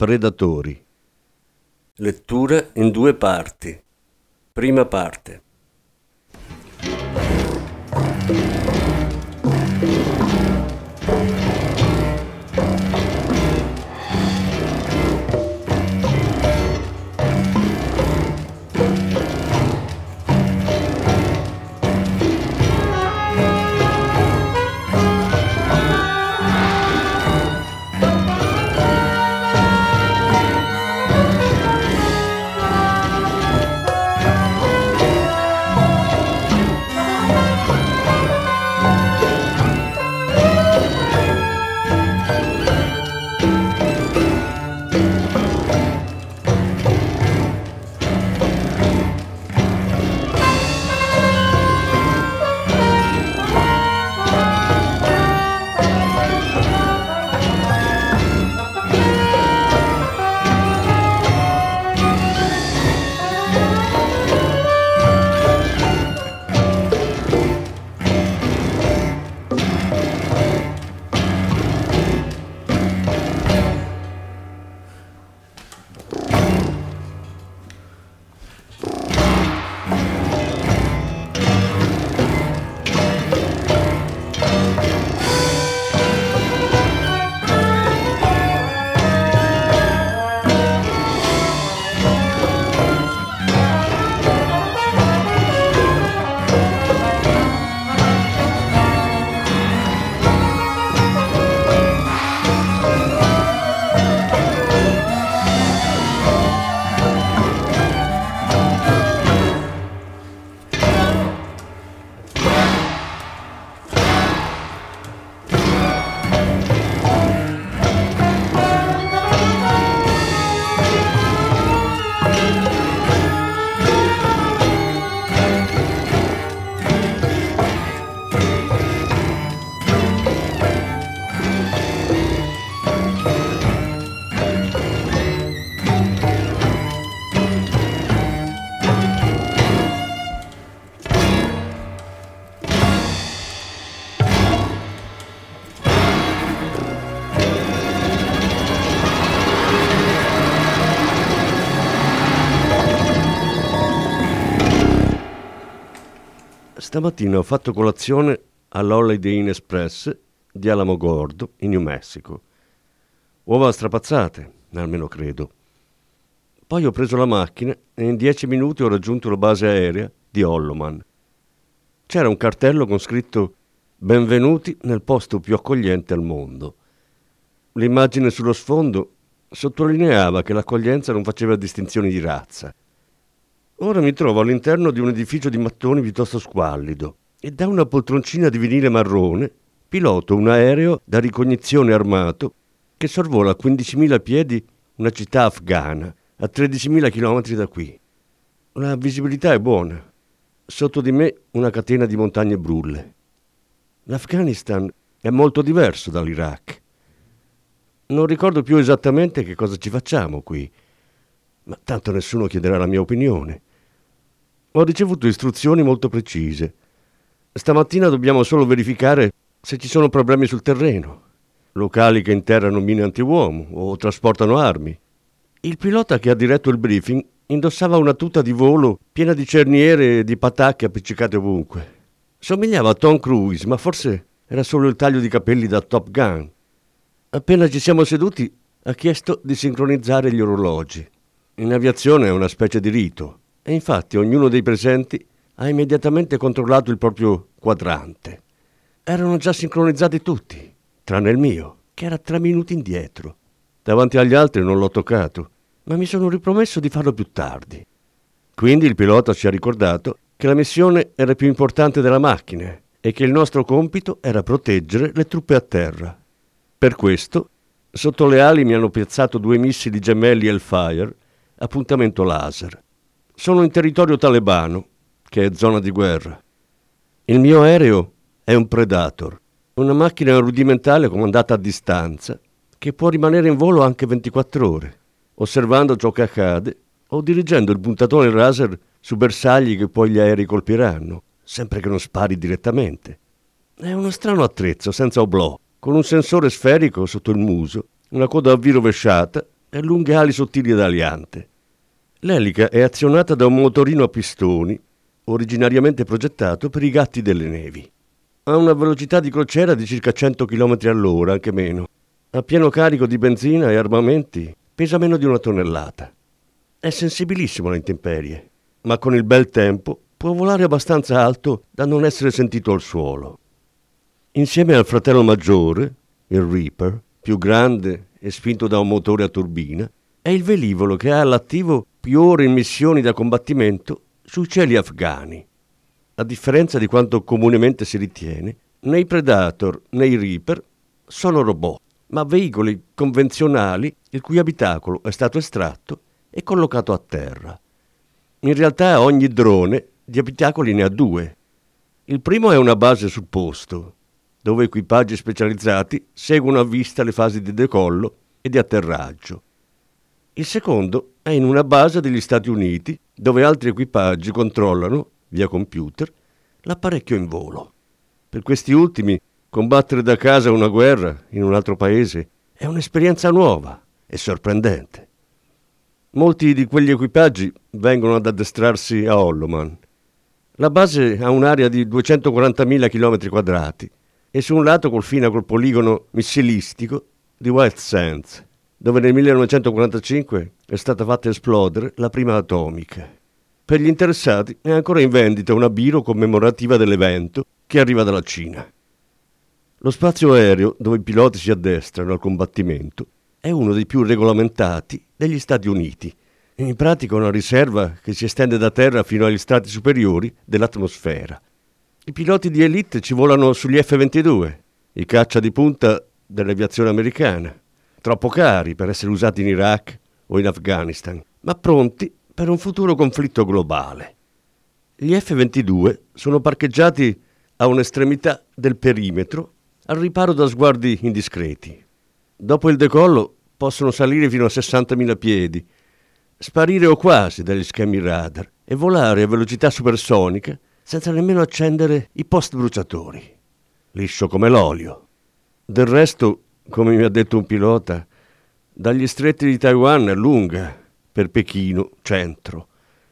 Predatori Lettura in due parti. Prima parte. Stamattina ho fatto colazione all'Holiday Inn Express di Alamogordo, in New Mexico. Uova strapazzate, almeno credo. Poi ho preso la macchina e in dieci minuti ho raggiunto la base aerea di Holloman. C'era un cartello con scritto Benvenuti nel posto più accogliente al mondo. L'immagine sullo sfondo sottolineava che l'accoglienza non faceva distinzioni di razza Ora mi trovo all'interno di un edificio di mattoni piuttosto squallido e da una poltroncina di vinile marrone piloto un aereo da ricognizione armato che sorvola a 15.000 piedi una città afghana a 13.000 km da qui. La visibilità è buona. Sotto di me una catena di montagne brulle. L'Afghanistan è molto diverso dall'Iraq. Non ricordo più esattamente che cosa ci facciamo qui, ma tanto nessuno chiederà la mia opinione. Ho ricevuto istruzioni molto precise. Stamattina dobbiamo solo verificare se ci sono problemi sul terreno. Locali che interrano mine antiuomo o trasportano armi. Il pilota che ha diretto il briefing indossava una tuta di volo piena di cerniere e di patacche appiccicate ovunque. Somigliava a Tom Cruise, ma forse era solo il taglio di capelli da Top Gun. Appena ci siamo seduti, ha chiesto di sincronizzare gli orologi. In aviazione è una specie di rito. E infatti ognuno dei presenti ha immediatamente controllato il proprio quadrante. Erano già sincronizzati tutti, tranne il mio, che era tre minuti indietro. Davanti agli altri non l'ho toccato, ma mi sono ripromesso di farlo più tardi. Quindi il pilota ci ha ricordato che la missione era più importante della macchina e che il nostro compito era proteggere le truppe a terra. Per questo Sotto le ali mi hanno piazzato due missili gemelli Hellfire, appuntamento laser. Sono in territorio talebano, che è zona di guerra. Il mio aereo è un Predator, una macchina rudimentale comandata a distanza, che può rimanere in volo anche 24 ore, osservando ciò che accade o dirigendo il puntatore laser su bersagli che poi gli aerei colpiranno, sempre che non spari direttamente. È uno strano attrezzo senza oblò, con un sensore sferico sotto il muso, una coda a V rovesciata e lunghe ali sottili ed aliante. L'elica è azionata da un motorino a pistoni, originariamente progettato per i gatti delle nevi. Ha una velocità di crociera di circa 100 km all'ora, anche meno. A pieno carico di benzina e armamenti pesa meno di una tonnellata. È sensibilissimo alle intemperie, ma con il bel tempo può volare abbastanza alto da non essere sentito al suolo. Insieme al fratello maggiore, il Reaper, più grande e spinto da un motore a turbina, è il velivolo che ha all'attivo più ore in missioni da combattimento sui cieli afghani. A differenza di quanto comunemente si ritiene, né i Predator né i Reaper sono robot, ma veicoli convenzionali il cui abitacolo è stato estratto e collocato a terra. In realtà ogni drone di abitacoli ne ha due. Il primo è una base sul posto, dove equipaggi specializzati seguono a vista le fasi di decollo e di atterraggio. Il secondo è in una base degli Stati Uniti, dove altri equipaggi controllano, via computer, l'apparecchio in volo. Per questi ultimi, combattere da casa una guerra in un altro paese è un'esperienza nuova e sorprendente. Molti di quegli equipaggi vengono ad addestrarsi a Holloman. La base ha un'area di 240.000 km2 e su un lato confina col poligono missilistico di White Sands, dove nel 1945 è stata fatta esplodere la prima atomica. Per gli interessati è ancora in vendita una biro commemorativa dell'evento che arriva dalla Cina. Lo spazio aereo dove i piloti si addestrano al combattimento è uno dei più regolamentati degli Stati Uniti. In pratica una riserva che si estende da terra fino agli strati superiori dell'atmosfera. I piloti di elite ci volano sugli F-22, i caccia di punta dell'aviazione americana, troppo cari per essere usati in Iraq o in Afghanistan, ma pronti per un futuro conflitto globale. Gli F-22 sono parcheggiati a un'estremità del perimetro al riparo da sguardi indiscreti. Dopo il decollo possono salire fino a 60.000 piedi, sparire o quasi dagli schemi radar e volare a velocità supersonica senza nemmeno accendere i post bruciatori. Liscio come l'olio. Del resto, come mi ha detto un pilota, dagli stretti di Taiwan è lunga, per Pechino, centro.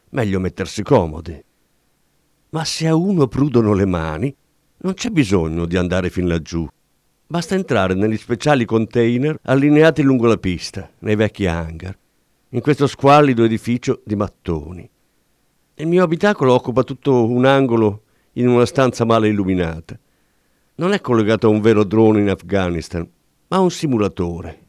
Meglio mettersi comodi. Ma se a uno prudono le mani, non c'è bisogno di andare fin laggiù. Basta entrare negli speciali container allineati lungo la pista, nei vecchi hangar, in questo squallido edificio di mattoni. Il mio abitacolo occupa tutto un angolo in una stanza male illuminata. Non è collegato a un vero drone in Afghanistan, ma un simulatore.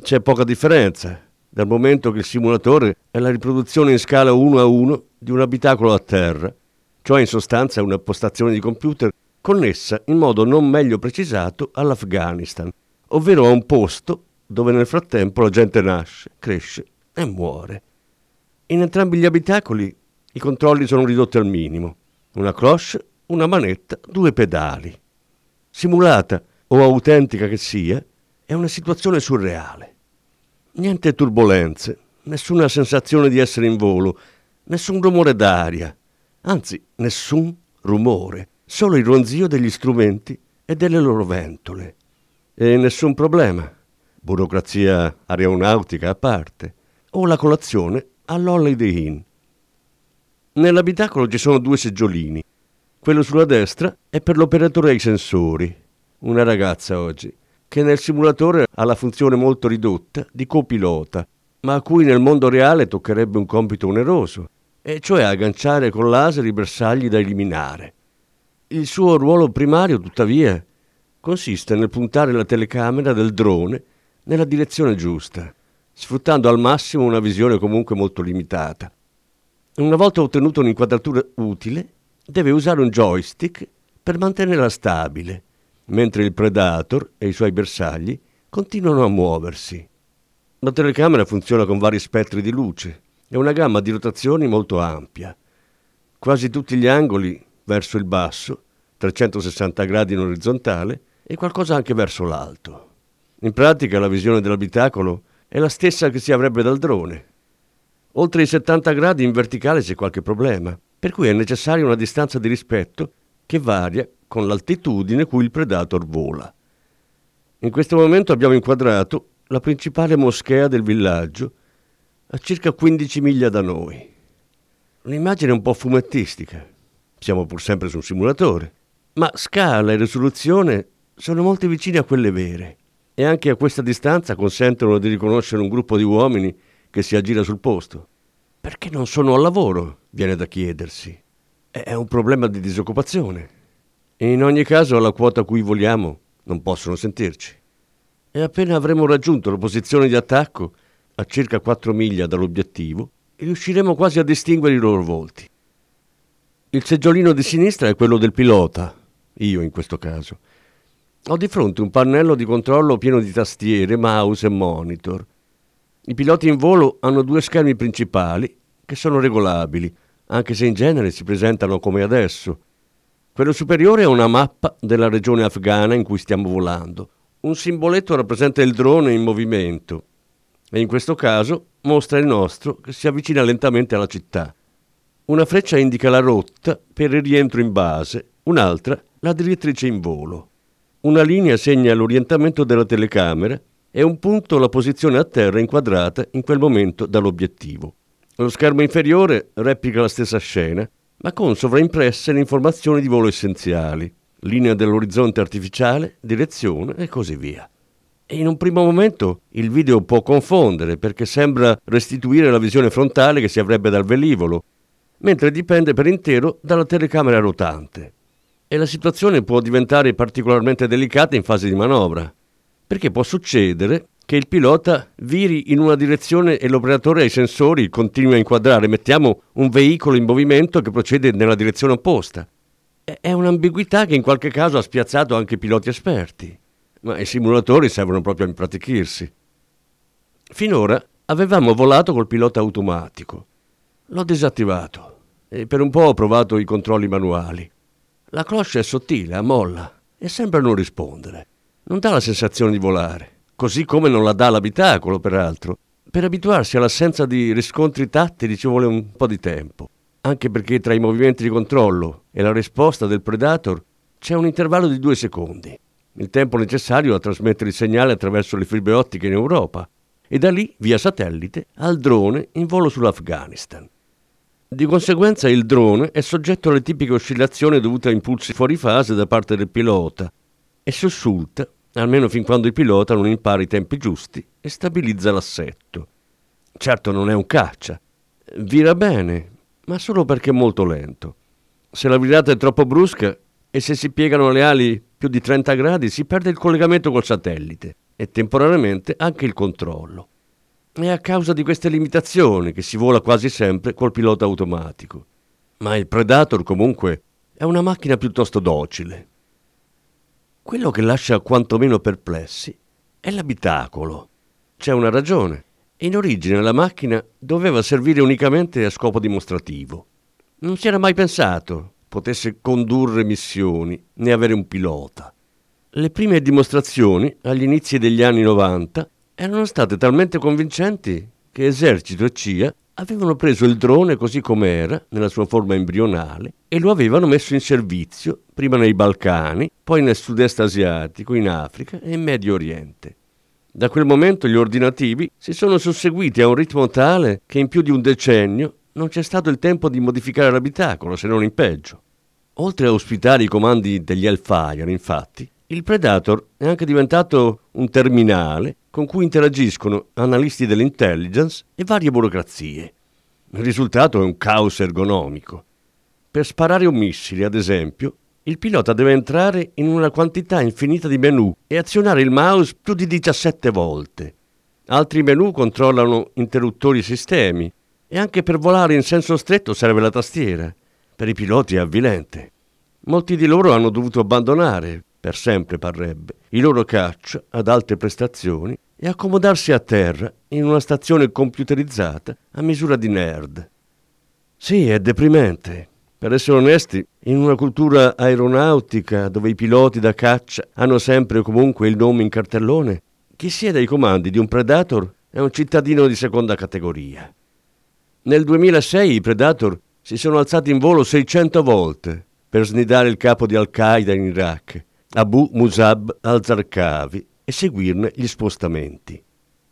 C'è poca differenza, dal momento che il simulatore è la riproduzione in scala 1 a 1 di un abitacolo a terra, cioè in sostanza una postazione di computer connessa in modo non meglio precisato all'Afghanistan, ovvero a un posto dove nel frattempo la gente nasce, cresce e muore. In entrambi gli abitacoli i controlli sono ridotti al minimo. Una cloche, una manetta, due pedali. Simulata o autentica che sia, è una situazione surreale. Niente turbulenze, nessuna sensazione di essere in volo, nessun rumore d'aria, anzi nessun rumore solo il ronzio degli strumenti e delle loro ventole. E nessun problema. Burocrazia aeronautica a parte. O la colazione all'Holiday Inn. Nell'abitacolo ci sono due seggiolini. Quello sulla destra è per l'operatore ai sensori, una ragazza oggi, che nel simulatore ha la funzione molto ridotta di copilota, ma a cui nel mondo reale toccherebbe un compito oneroso, e cioè agganciare con laser i bersagli da eliminare. Il suo ruolo primario, tuttavia, consiste nel puntare la telecamera del drone nella direzione giusta, sfruttando al massimo una visione comunque molto limitata. Una volta ottenuta un'inquadratura utile, deve usare un joystick per mantenerla stabile, mentre il Predator e i suoi bersagli continuano a muoversi. La telecamera funziona con vari spettri di luce e una gamma di rotazioni molto ampia. Quasi tutti gli angoli verso il basso, 360 gradi in orizzontale e qualcosa anche verso l'alto. In pratica la visione dell'abitacolo è la stessa che si avrebbe dal drone. Oltre i 70 gradi in verticale c'è qualche problema, per cui è necessaria una distanza di rispetto che varia con l'altitudine cui il predator vola. In questo momento abbiamo inquadrato la principale moschea del villaggio a circa 15 miglia da noi. L'immagine è un po' fumettistica, siamo pur sempre su un simulatore, ma scala e risoluzione sono molto vicine a quelle vere e anche a questa distanza consentono di riconoscere un gruppo di uomini che si aggira sul posto. Perché non sono al lavoro? Viene da chiedersi. È un problema di disoccupazione. In ogni caso alla quota a cui vogliamo non possono sentirci. E appena avremo raggiunto la posizione di attacco, a circa 4 miglia dall'obiettivo, riusciremo quasi a distinguere i loro volti. Il seggiolino di sinistra è quello del pilota, io in questo caso. Ho di fronte un pannello di controllo pieno di tastiere, mouse e monitor. I piloti in volo hanno due schermi principali che sono regolabili, anche se in genere si presentano come adesso. Quello superiore è una mappa della regione afghana in cui stiamo volando. Un simboletto rappresenta il drone in movimento e in questo caso mostra il nostro che si avvicina lentamente alla città. Una freccia indica la rotta per il rientro in base, un'altra la direttrice in volo. Una linea segna l'orientamento della telecamera e un punto la posizione a terra inquadrata in quel momento dall'obiettivo. Lo schermo inferiore replica la stessa scena, ma con sovraimpresse le informazioni di volo essenziali, linea dell'orizzonte artificiale, direzione e così via. E in un primo momento il video può confondere perché sembra restituire la visione frontale che si avrebbe dal velivolo, mentre dipende per intero dalla telecamera rotante e la situazione può diventare particolarmente delicata in fase di manovra, perché può succedere che il pilota viri in una direzione e l'operatore ai sensori continui a inquadrare, mettiamo un veicolo in movimento che procede nella direzione opposta. È un'ambiguità che in qualche caso ha spiazzato anche i piloti esperti, ma i simulatori servono proprio a impratichirsi. Finora avevamo volato col pilota automatico. L'ho disattivato e per un po' ho provato i controlli manuali. La cloche è sottile, a molla e sembra non rispondere. Non dà la sensazione di volare, così come non la dà l'abitacolo, peraltro. Per abituarsi all'assenza di riscontri tattili ci vuole un po' di tempo, anche perché tra i movimenti di controllo e la risposta del Predator c'è un intervallo di due secondi, il tempo necessario a trasmettere il segnale attraverso le fibre ottiche in Europa e da lì, via satellite, al drone in volo sull'Afghanistan. Di conseguenza il drone è soggetto alle tipiche oscillazioni dovute a impulsi fuori fase da parte del pilota e sussulta, almeno fin quando il pilota non impara i tempi giusti e stabilizza l'assetto. Certo non è un caccia, vira bene, ma solo perché è molto lento. Se la virata è troppo brusca e se si piegano le ali più di 30 gradi si perde il collegamento col satellite e temporaneamente anche il controllo. È a causa di queste limitazioni che si vola quasi sempre col pilota automatico. Ma il Predator comunque è una macchina piuttosto docile. Quello che lascia quantomeno perplessi è l'abitacolo. C'è una ragione. In origine la macchina doveva servire unicamente a scopo dimostrativo. Non si era mai pensato potesse condurre missioni né avere un pilota. Le prime dimostrazioni, agli inizi degli anni 90, erano state talmente convincenti che esercito e CIA avevano preso il drone così com'era, nella sua forma embrionale, e lo avevano messo in servizio, prima nei Balcani, poi nel sud-est asiatico, in Africa e in Medio Oriente. Da quel momento gli ordinativi si sono susseguiti a un ritmo tale che in più di un decennio non c'è stato il tempo di modificare l'abitacolo, se non in peggio. Oltre a ospitare i comandi degli Hellfire, infatti, il Predator è anche diventato un terminale con cui interagiscono analisti dell'intelligence e varie burocrazie. Il risultato è un caos ergonomico. Per sparare un missile, ad esempio, il pilota deve entrare in una quantità infinita di menu e azionare il mouse più di 17 volte. Altri menu controllano interruttori e sistemi e anche per volare in senso stretto serve la tastiera. Per i piloti è avvilente. Molti di loro hanno dovuto abbandonare per sempre parrebbe, i loro caccia ad alte prestazioni e accomodarsi a terra in una stazione computerizzata a misura di nerd. Sì, è deprimente. Per essere onesti, in una cultura aeronautica dove i piloti da caccia hanno sempre o comunque il nome in cartellone, chi siede ai comandi di un Predator è un cittadino di seconda categoria. Nel 2006 i Predator si sono alzati in volo 600 volte per snidare il capo di Al-Qaeda in Iraq, Abu Musab al-Zarqawi, e seguirne gli spostamenti.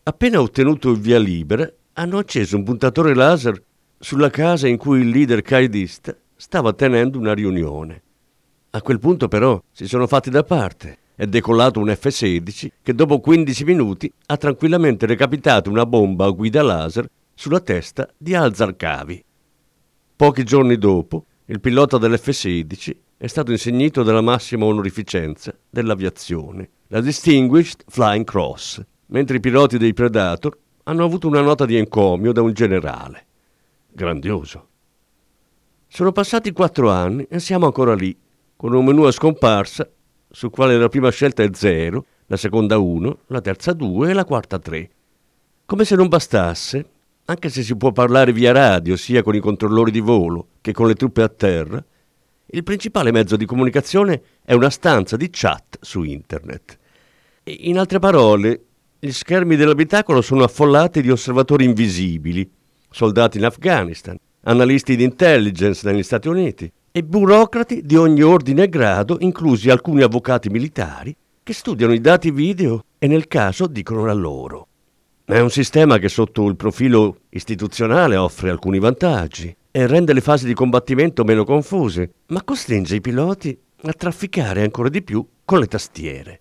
Appena ottenuto il via libera, hanno acceso un puntatore laser sulla casa in cui il leader qaedista stava tenendo una riunione. A quel punto però si sono fatti da parte. È decollato un F-16 che dopo 15 minuti ha tranquillamente recapitato una bomba a guida laser sulla testa di Al-Zarqawi. Pochi giorni dopo, il pilota dell'F-16 è stato insignito della massima onorificenza dell'aviazione, la Distinguished Flying Cross, mentre i piloti dei Predator hanno avuto una nota di encomio da un generale. Grandioso. Sono passati quattro anni e siamo ancora lì, con un menù a scomparsa, sul quale la prima scelta è 0, la seconda 1, la terza 2 e la quarta 3. Come se non bastasse, anche se si può parlare via radio sia con i controllori di volo che con le truppe a terra, il principale mezzo di comunicazione è una stanza di chat su internet. In altre parole, gli schermi dell'abitacolo sono affollati di osservatori invisibili, soldati in Afghanistan, analisti di intelligence negli Stati Uniti e burocrati di ogni ordine e grado, inclusi alcuni avvocati militari, che studiano i dati video e nel caso dicono la loro. È un sistema che sotto il profilo istituzionale offre alcuni vantaggi e rende le fasi di combattimento meno confuse, ma costringe i piloti a trafficare ancora di più con le tastiere.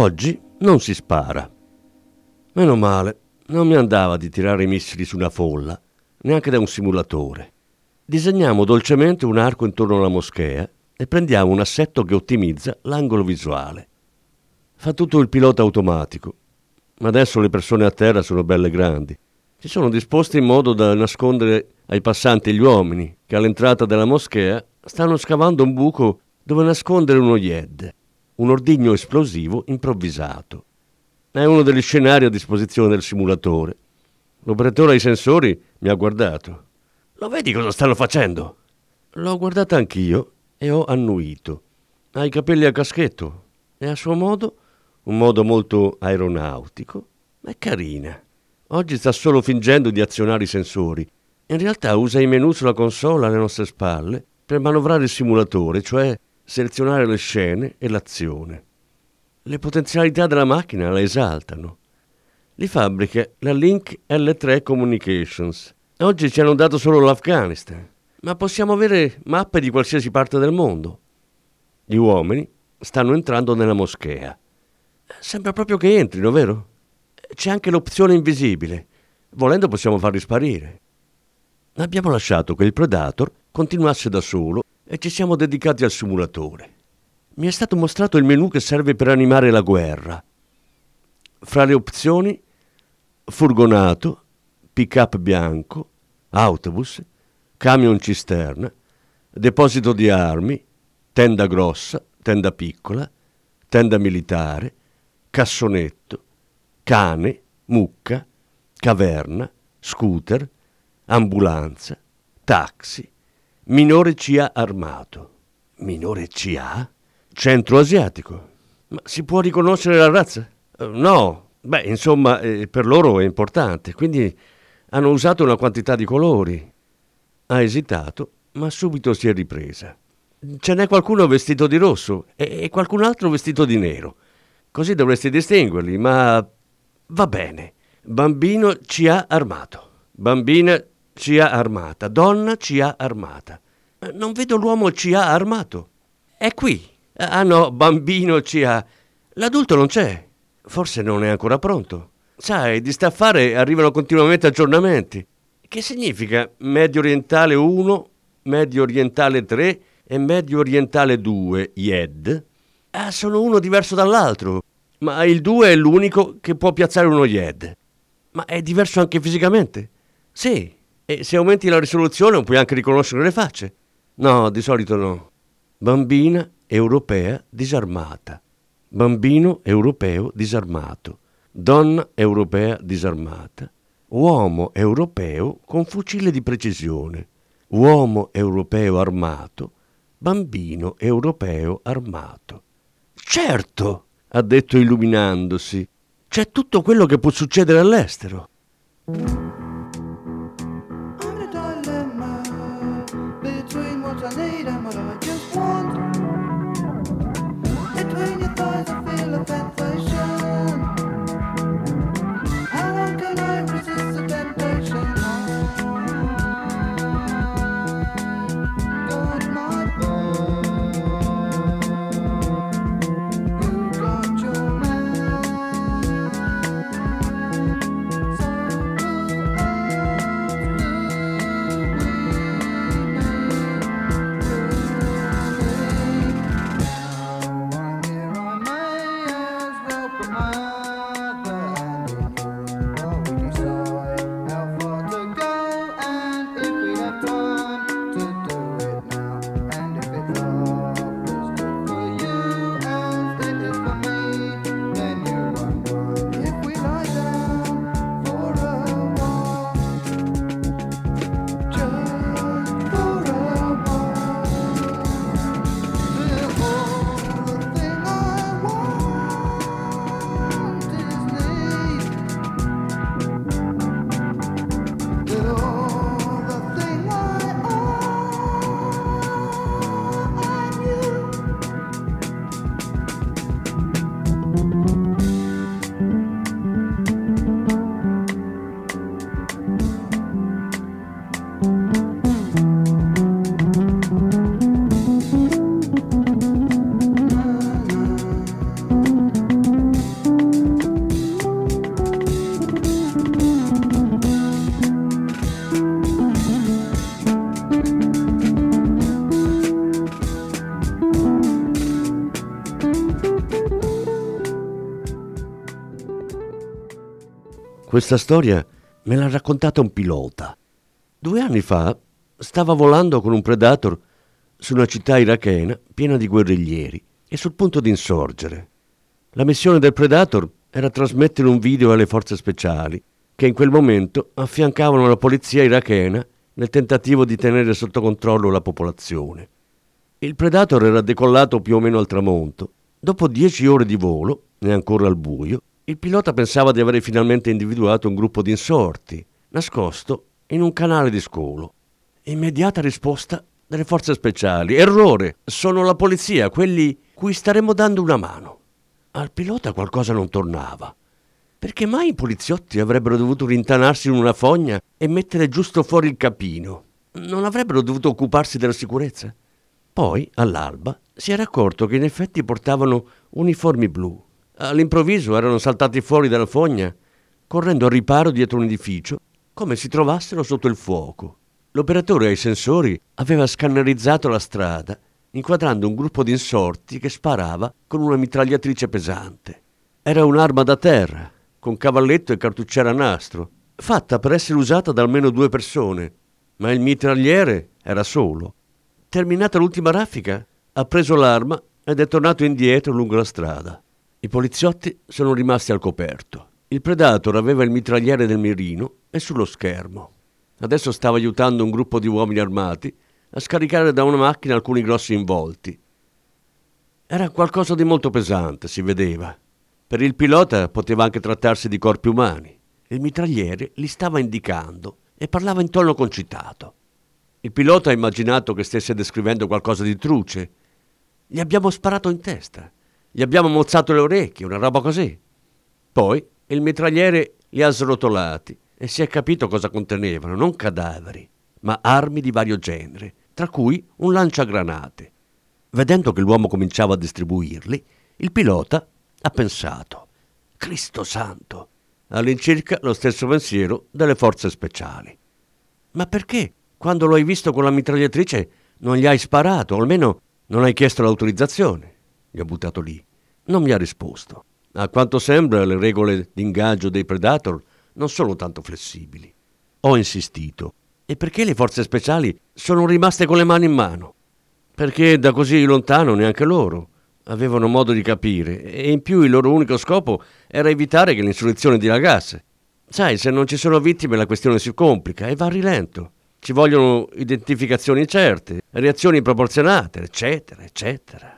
Oggi non si spara. Meno male, non mi andava di tirare i missili su una folla, neanche da un simulatore. Disegniamo dolcemente un arco intorno alla moschea e prendiamo un assetto che ottimizza l'angolo visuale. Fa tutto il pilota automatico, ma adesso le persone a terra sono belle grandi Si sono disposti in modo da nascondere ai passanti gli uomini che all'entrata della moschea stanno scavando un buco dove nascondere uno Yed, un ordigno esplosivo improvvisato. È uno degli scenari a disposizione del simulatore. L'operatore ai sensori mi ha guardato. Lo vedi cosa stanno facendo? L'ho guardata anch'io e ho annuito. Ha i capelli a caschetto e a suo modo, un modo molto aeronautico, ma è carina. Oggi sta solo fingendo di azionare i sensori. In realtà usa i menu sulla console alle nostre spalle per manovrare il simulatore, cioè selezionare le scene e l'azione. Le potenzialità della macchina la esaltano. Li fabbrica la Link L3 Communications. Oggi ci hanno dato solo l'Afghanistan, ma possiamo avere mappe di qualsiasi parte del mondo. Gli uomini stanno entrando nella moschea. Sembra proprio che entrino, vero? C'è anche l'opzione invisibile. Volendo possiamo farli sparire. Abbiamo lasciato che il Predator continuasse da solo e ci siamo dedicati al simulatore. Mi è stato mostrato il menu che serve per animare la guerra. Fra le opzioni, furgonato, pick-up bianco, autobus, camion cisterna, deposito di armi, tenda grossa, tenda piccola, tenda militare, cassonetto, cane, mucca, caverna, scooter, ambulanza, taxi, minore CA armato. Minore CA? Centro asiatico. Ma si può riconoscere la razza? Uh, no. Beh, insomma, eh, per loro è importante, quindi hanno usato una quantità di colori. Ha esitato, ma subito si è ripresa. Ce n'è qualcuno vestito di rosso e, qualcun altro vestito di nero. Così dovresti distinguerli, ma va bene. Bambino CA armato. Bambina CA armata. Donna CA armata. Non vedo l'uomo CA armato. È qui. Ah no, bambino CA. L'adulto non c'è. Forse non è ancora pronto. Sai, di staffare arrivano continuamente aggiornamenti. Che significa Medio Orientale 1, Medio Orientale 3 e Medio Orientale 2, IED? Ah, sono uno diverso dall'altro. Ma il 2 è l'unico che può piazzare uno IED. Ma è diverso anche fisicamente? Sì. E se aumenti la risoluzione puoi anche riconoscere le facce. No, di solito no. Bambina europea disarmata. Bambino europeo disarmato. Donna europea disarmata. Uomo europeo con fucile di precisione. Uomo europeo armato. Bambino europeo armato. Certo, ha detto illuminandosi, c'è tutto quello che può succedere all'estero. Questa storia me l'ha raccontata un pilota. Due anni fa stava volando con un Predator su una città irachena piena di guerriglieri e sul punto di insorgere. La missione del Predator era trasmettere un video alle forze speciali che in quel momento affiancavano la polizia irachena nel tentativo di tenere sotto controllo la popolazione. Il Predator era decollato più o meno al tramonto. Dopo dieci ore di volo, e ancora al buio, il pilota pensava di avere finalmente individuato un gruppo di insorti, nascosto in un canale di scolo. Immediata risposta delle forze speciali. Errore! Sono la polizia, quelli cui staremmo dando una mano. Al pilota qualcosa non tornava. Perché mai i poliziotti avrebbero dovuto rintanarsi in una fogna e mettere giusto fuori il capino? Non avrebbero dovuto occuparsi della sicurezza? Poi, all'alba, si era accorto che in effetti portavano uniformi blu All'improvviso erano saltati fuori dalla fogna, correndo al riparo dietro un edificio, come si trovassero sotto il fuoco. L'operatore ai sensori aveva scannerizzato la strada, inquadrando un gruppo di insorti che sparava con una mitragliatrice pesante. Era un'arma da terra, con cavalletto e cartucciera a nastro, fatta per essere usata da almeno due persone, ma il mitragliere era solo. Terminata l'ultima raffica, ha preso l'arma ed è tornato indietro lungo la strada. I poliziotti sono rimasti al coperto. Il Predator aveva il mitragliere del mirino e sullo schermo. Adesso stava aiutando un gruppo di uomini armati a scaricare da una macchina alcuni grossi involti. Era qualcosa di molto pesante, si vedeva. Per il pilota poteva anche trattarsi di corpi umani. Il mitragliere li stava indicando e parlava in tono concitato. Il pilota ha immaginato che stesse descrivendo qualcosa di truce. Gli abbiamo sparato in testa. Gli abbiamo mozzato le orecchie, una roba così. Poi il mitragliere li ha srotolati e si è capito cosa contenevano, non cadaveri, ma armi di vario genere, tra cui un lanciagranate. Vedendo che l'uomo cominciava a distribuirli, il pilota ha pensato, Cristo santo, all'incirca lo stesso pensiero delle forze speciali. Ma perché, quando lo hai visto con la mitragliatrice, non gli hai sparato, o almeno non hai chiesto l'autorizzazione? Gli ho buttato lì. Non mi ha risposto. A quanto sembra le regole d'ingaggio dei Predator non sono tanto flessibili. Ho insistito. E perché le forze speciali sono rimaste con le mani in mano? Perché da così lontano neanche loro avevano modo di capire e in più il loro unico scopo era evitare che l'insurrezione dilagasse. Sai, se non ci sono vittime la questione si complica e va a rilento. Ci vogliono identificazioni certe, reazioni proporzionate, eccetera, eccetera.